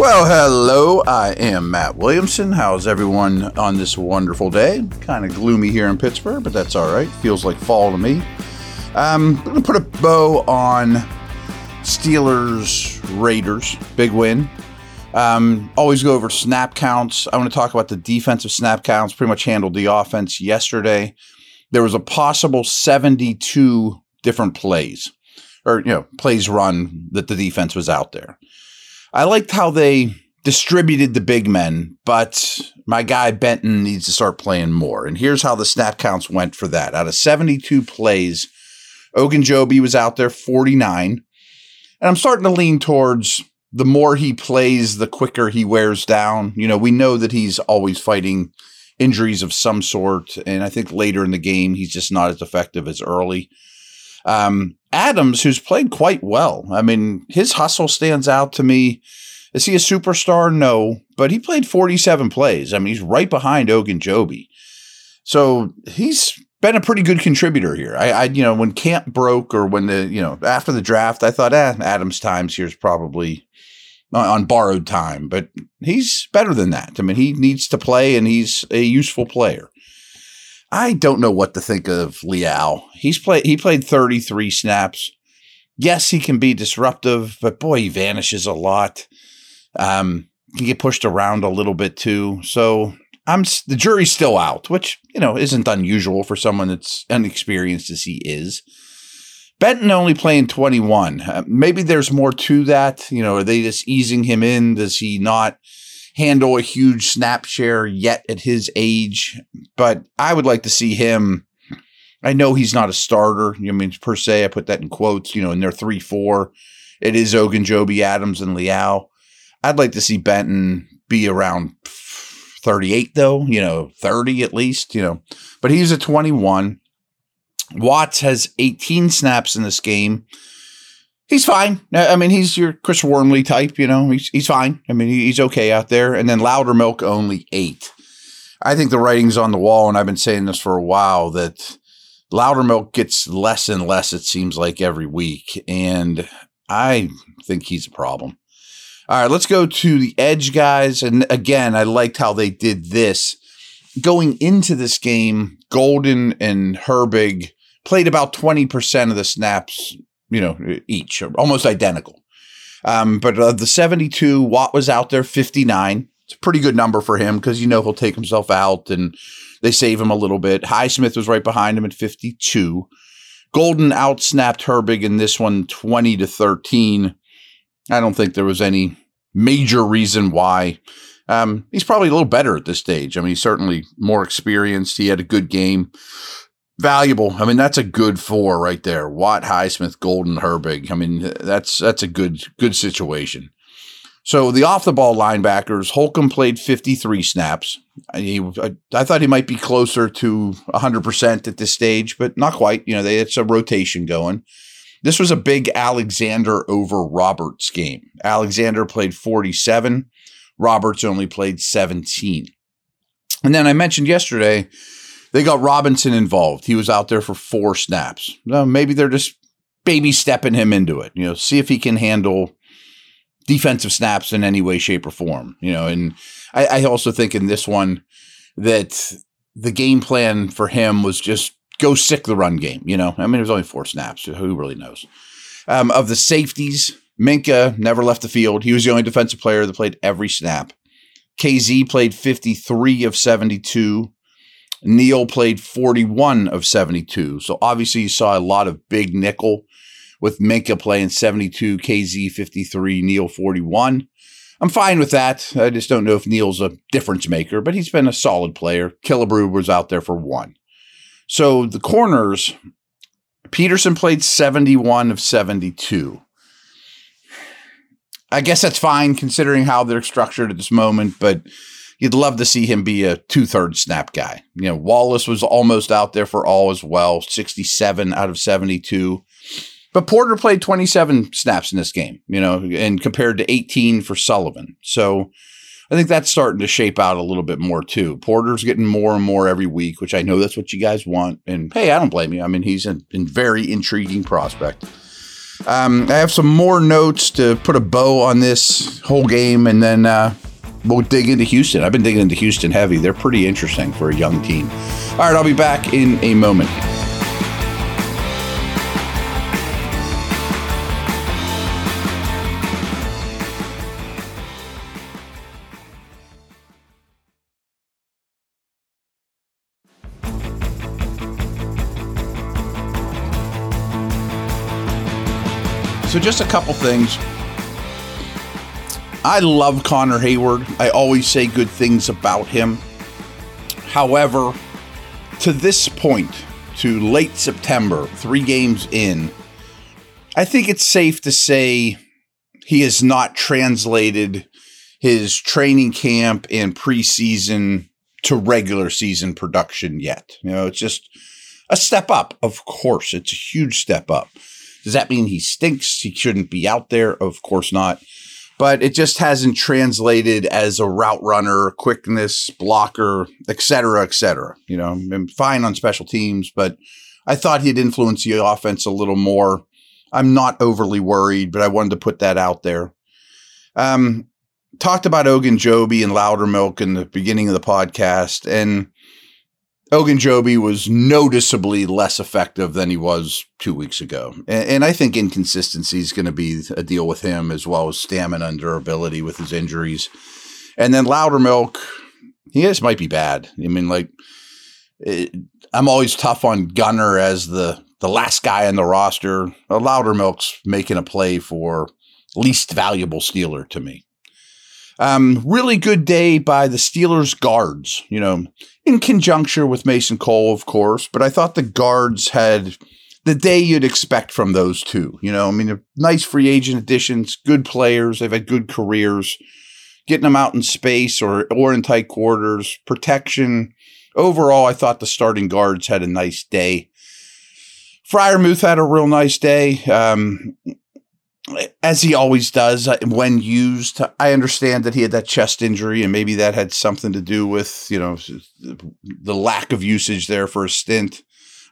Well, hello. I am Matt Williamson. How's everyone on this wonderful day? Kind of gloomy here in Pittsburgh, but that's all right. Feels like fall to me. Um, I'm going to put a bow on Steelers Raiders. Big win. Um, always go over snap counts. I want to talk about the defensive snap counts. Pretty much handled the offense yesterday. There was a possible 72 different plays or, you know, plays run that the defense was out there. I liked how they distributed the big men, but my guy Benton needs to start playing more. And here's how the snap counts went for that. Out of 72 plays, Ogunjobi was out there 49. And I'm starting to lean towards the more he plays, the quicker he wears down. You know, we know that he's always fighting injuries of some sort. And I think later in the game, he's just not as effective as early. Um, Adams, who's played quite well. I mean, his hustle stands out to me. Is he a superstar? No, but he played 47 plays. I mean, he's right behind Ogunjobi. So he's been a pretty good contributor here. I, I, you know, when camp broke or when the, you know, after the draft, I thought, eh, Adams' times here is probably on, on borrowed time, but he's better than that. I mean, he needs to play and he's a useful player. I don't know what to think of Leal. He's played he played 33 snaps. Yes, he can be disruptive, but boy, he vanishes a lot. Um, can get pushed around a little bit too. So I'm the jury's still out, which you know isn't unusual for someone that's inexperienced as he is. Benton only playing 21. Uh, maybe there's more to that. You know, are they just easing him in? Does he not handle a huge snap share yet at his age, but I would like to see him. I know he's not a starter. I mean, per se, I put that in quotes, you know, in their 3 4. It is Ogunjobi, Adams, and Leal. I'd like to see Benton be around 38, though, you know, 30 at least, you know, but he's a 21. Watts has 18 snaps in this game he's fine. I mean, he's your Chris Wormley type, you know, he's, he's fine. I mean, he's okay out there. And then Loudermilk only eight. I think the writing's on the wall, and I've been saying this for a while that Loudermilk gets less and less, it seems like, every week. And I think he's a problem. All right, let's go to the edge guys. And again, I liked how they did this. Going into this game, Golden and Herbig played about 20% of the snaps you know, each, almost identical. Um, but uh, the 72, Watt was out there 59. It's a pretty good number for him because you know he'll take himself out and they save him a little bit. Highsmith was right behind him at 52. Golden outsnapped Herbig in this one 20 to 13. I don't think there was any major reason why. Um, he's probably a little better at this stage. I mean, he's certainly more experienced. He had a good game valuable. I mean, that's a good four right there. Watt, Highsmith, Golden, Herbig. I mean, that's that's a good good situation. So the off the ball linebackers, Holcomb played 53 snaps. He, I, I thought he might be closer to 100% at this stage, but not quite. You know, they, it's a rotation going. This was a big Alexander over Roberts game. Alexander played 47. Roberts only played 17. And then I mentioned yesterday they got Robinson involved. He was out there for four snaps. Maybe they're just baby stepping him into it. You know, see if he can handle defensive snaps in any way, shape, or form. You know, and I, I also think in this one that the game plan for him was just go sick the run game. You know, I mean, it was only four snaps. So who really knows? Um, of the safeties, Minkah never left the field. He was the only defensive player that played every snap. KZ played 53 of 72. Neal played 41 of 72. So obviously you saw a lot of big nickel with Minkah playing 72, KZ 53, Neal 41. I'm fine with that. I just don't know if Neal's a difference maker, but he's been a solid player. Killebrew was out there for one. So the corners, Peterson played 71 of 72. I guess that's fine considering how they're structured at this moment, but you'd love to see him be a two thirds snap guy. You know, Wallace was almost out there for all as well, 67 out of 72. But Porter played 27 snaps in this game, you know, and compared to 18 for Sullivan. So I think that's starting to shape out a little bit more too. Porter's getting more and more every week, which I know that's what you guys want. And hey, I don't blame you. I mean, he's a, a very intriguing prospect. Um, I have some more notes to put a bow on this whole game, and then uh, we'll dig into Houston. I've been digging into Houston heavy. They're pretty interesting for a young team. All right, I'll be back in a moment. So, just a couple things. I love Connor Heyward. I always say good things about him. However, to this point, to late September, three games in, I think it's safe to say he has not translated his training camp and preseason to regular season production yet. You know, it's just a step up. Of course, it's a huge step up. Does that mean he stinks? He shouldn't be out there? Of course not. But it just hasn't translated as a route runner, quickness, blocker, et cetera, et cetera. You know, I'm fine on special teams, but I thought he'd influence the offense a little more. I'm not overly worried, but I wanted to put that out there. Um, talked about Ogunjobi and Loudermilk in the beginning of the podcast, and Ogunjobi was noticeably less effective than he was two weeks ago. And, and I think inconsistency is going to be a deal with him as well as stamina and durability with his injuries. And then Loudermilk, he just might be bad. I mean, like, it, I'm always tough on Gunner as the, the last guy on the roster. Uh, Loudermilk's making a play for least valuable Steeler to me. Um, really good day by the Steelers guards, you know, in conjunction with Mason Cole, of course. But I thought the guards had the day you'd expect from those two. You know, I mean, nice free agent additions, good players. They've had good careers. Getting them out in space or or in tight quarters, protection. Overall, I thought the starting guards had a nice day. Freiermuth had a real nice day. Um, as he always does uh, when used. I understand that he had that chest injury, and maybe that had something to do with you know the lack of usage there for a stint.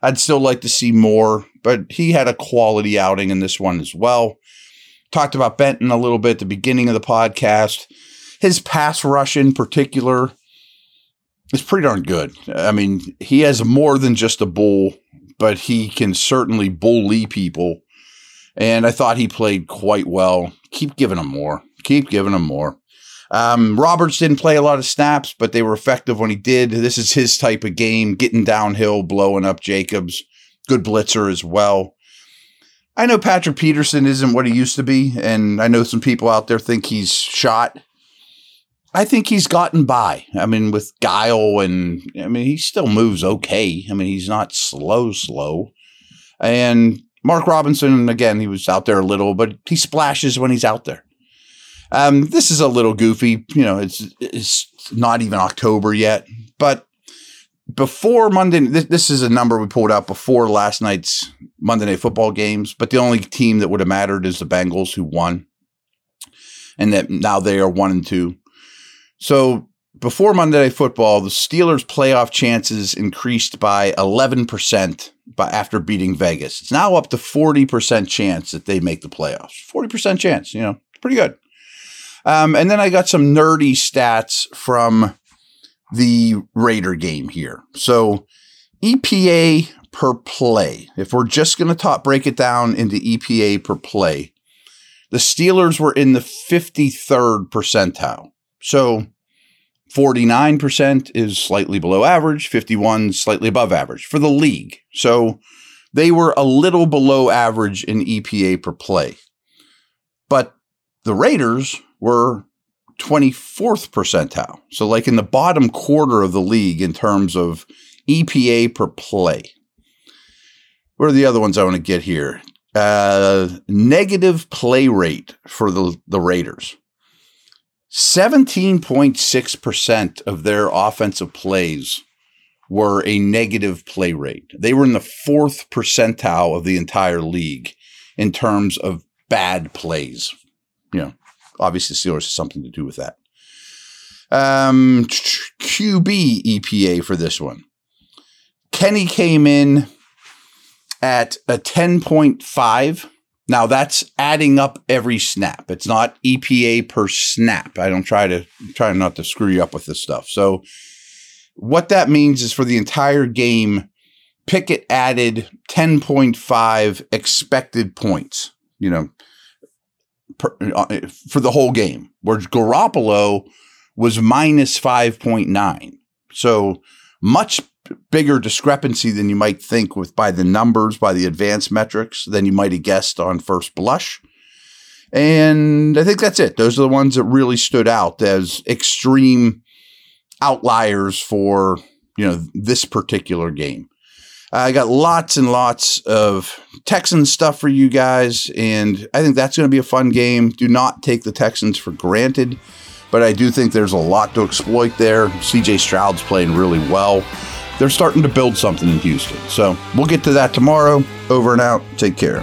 I'd still like to see more, but he had a quality outing in this one as well. Talked about Benton a little bit at the beginning of the podcast. His pass rush in particular is pretty darn good. I mean, he has more than just a bull, but he can certainly bully people and I thought he played quite well. Keep giving him more. Keep giving him more. Um, Roberts didn't play a lot of snaps, but they were effective when he did. This is his type of game, getting downhill, blowing up Jacobs. Good blitzer as well. I know Patrick Peterson isn't what he used to be, and I know some people out there think he's shot. I think he's gotten by. I mean, with guile, and I mean, he still moves okay. I mean, he's not slow, slow. And Mark Robinson, again, he was out there a little, but he splashes when he's out there. Um, this is a little goofy. You know, it's it's not even October yet, but before Monday, this, this is a number we pulled out before last night's Monday Night Football games. But the only team that would have mattered is the Bengals, who won, and that now they are one and two. So before Monday Night Football, the Steelers' playoff chances increased by 11% by, after beating Vegas. It's now up to 40% chance that they make the playoffs. 40% chance, you know, pretty good. Um, and then I got some nerdy stats from the Raider game here. So EPA per play, if we're just going to talk, break it down into EPA per play, the Steelers were in the 53rd percentile. So 49% is slightly below average, 51 slightly above average for the league. So they were a little below average in EPA per play. But the Raiders were 24th percentile. So like in the bottom quarter of the league in terms of EPA per play. What are the other ones I want to get here? Uh, negative play rate for the, the Raiders. 17.6% of their offensive plays were a negative play rate. They were in the fourth percentile of the entire league in terms of bad plays. You know, obviously, Steelers has something to do with that. Um, QB EPA for this one. Kenny came in at a 10.5 Now that's adding up every snap. It's not EPA per snap. I don't try to try not to screw you up with this stuff. So what that means is for the entire game, Pickett added 10.5 expected points, you know, per, uh, for the whole game, where Garoppolo was minus 5.9. So much bigger discrepancy than you might think with by the numbers, by the advanced metrics than you might have guessed on first blush. And I think that's it. Those are the ones that really stood out as extreme outliers for, you know, this particular game. I got lots and lots of Texans stuff for you guys, and I think that's going to be a fun game. Do not take the Texans for granted, but I do think there's a lot to exploit there. CJ Stroud's playing really well. They're starting to build something in Houston. So we'll get to that tomorrow. Over and out. Take care.